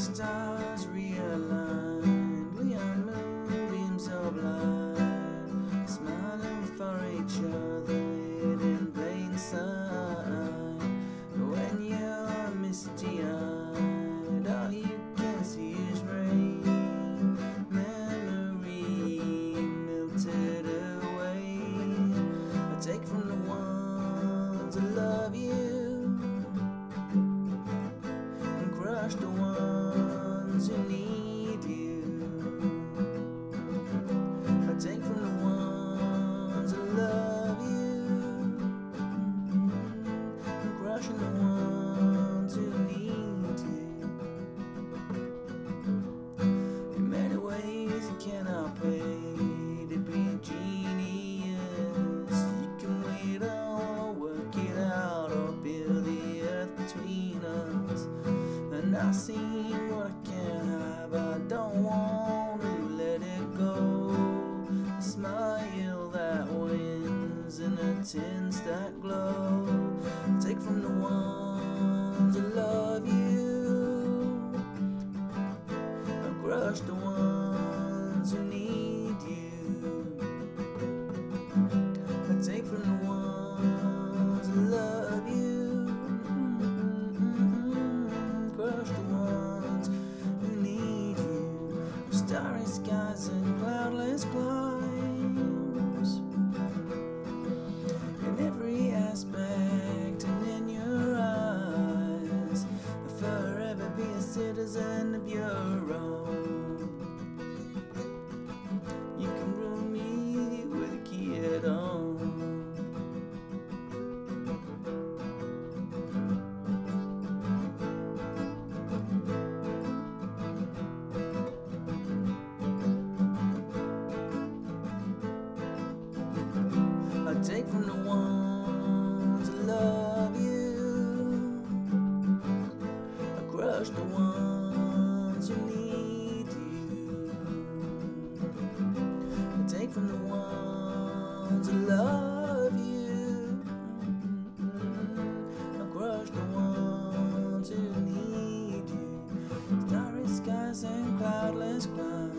stars realigned. We are moonbeams of light, smiling for each other in plain sight. When you're misty eyed, all you can see is rain. Memory melted away. I take from the ones that love you and crush the ones I can have, I don't want to let it go. A smile that wins and a tints that glow. Take from the ones skies and cloudless climes. In every aspect and in your eyes. I'll forever be a citizen of your own. Who need you. I take from the ones that love you. I crush the ones who need you. Starry skies and cloudless clouds.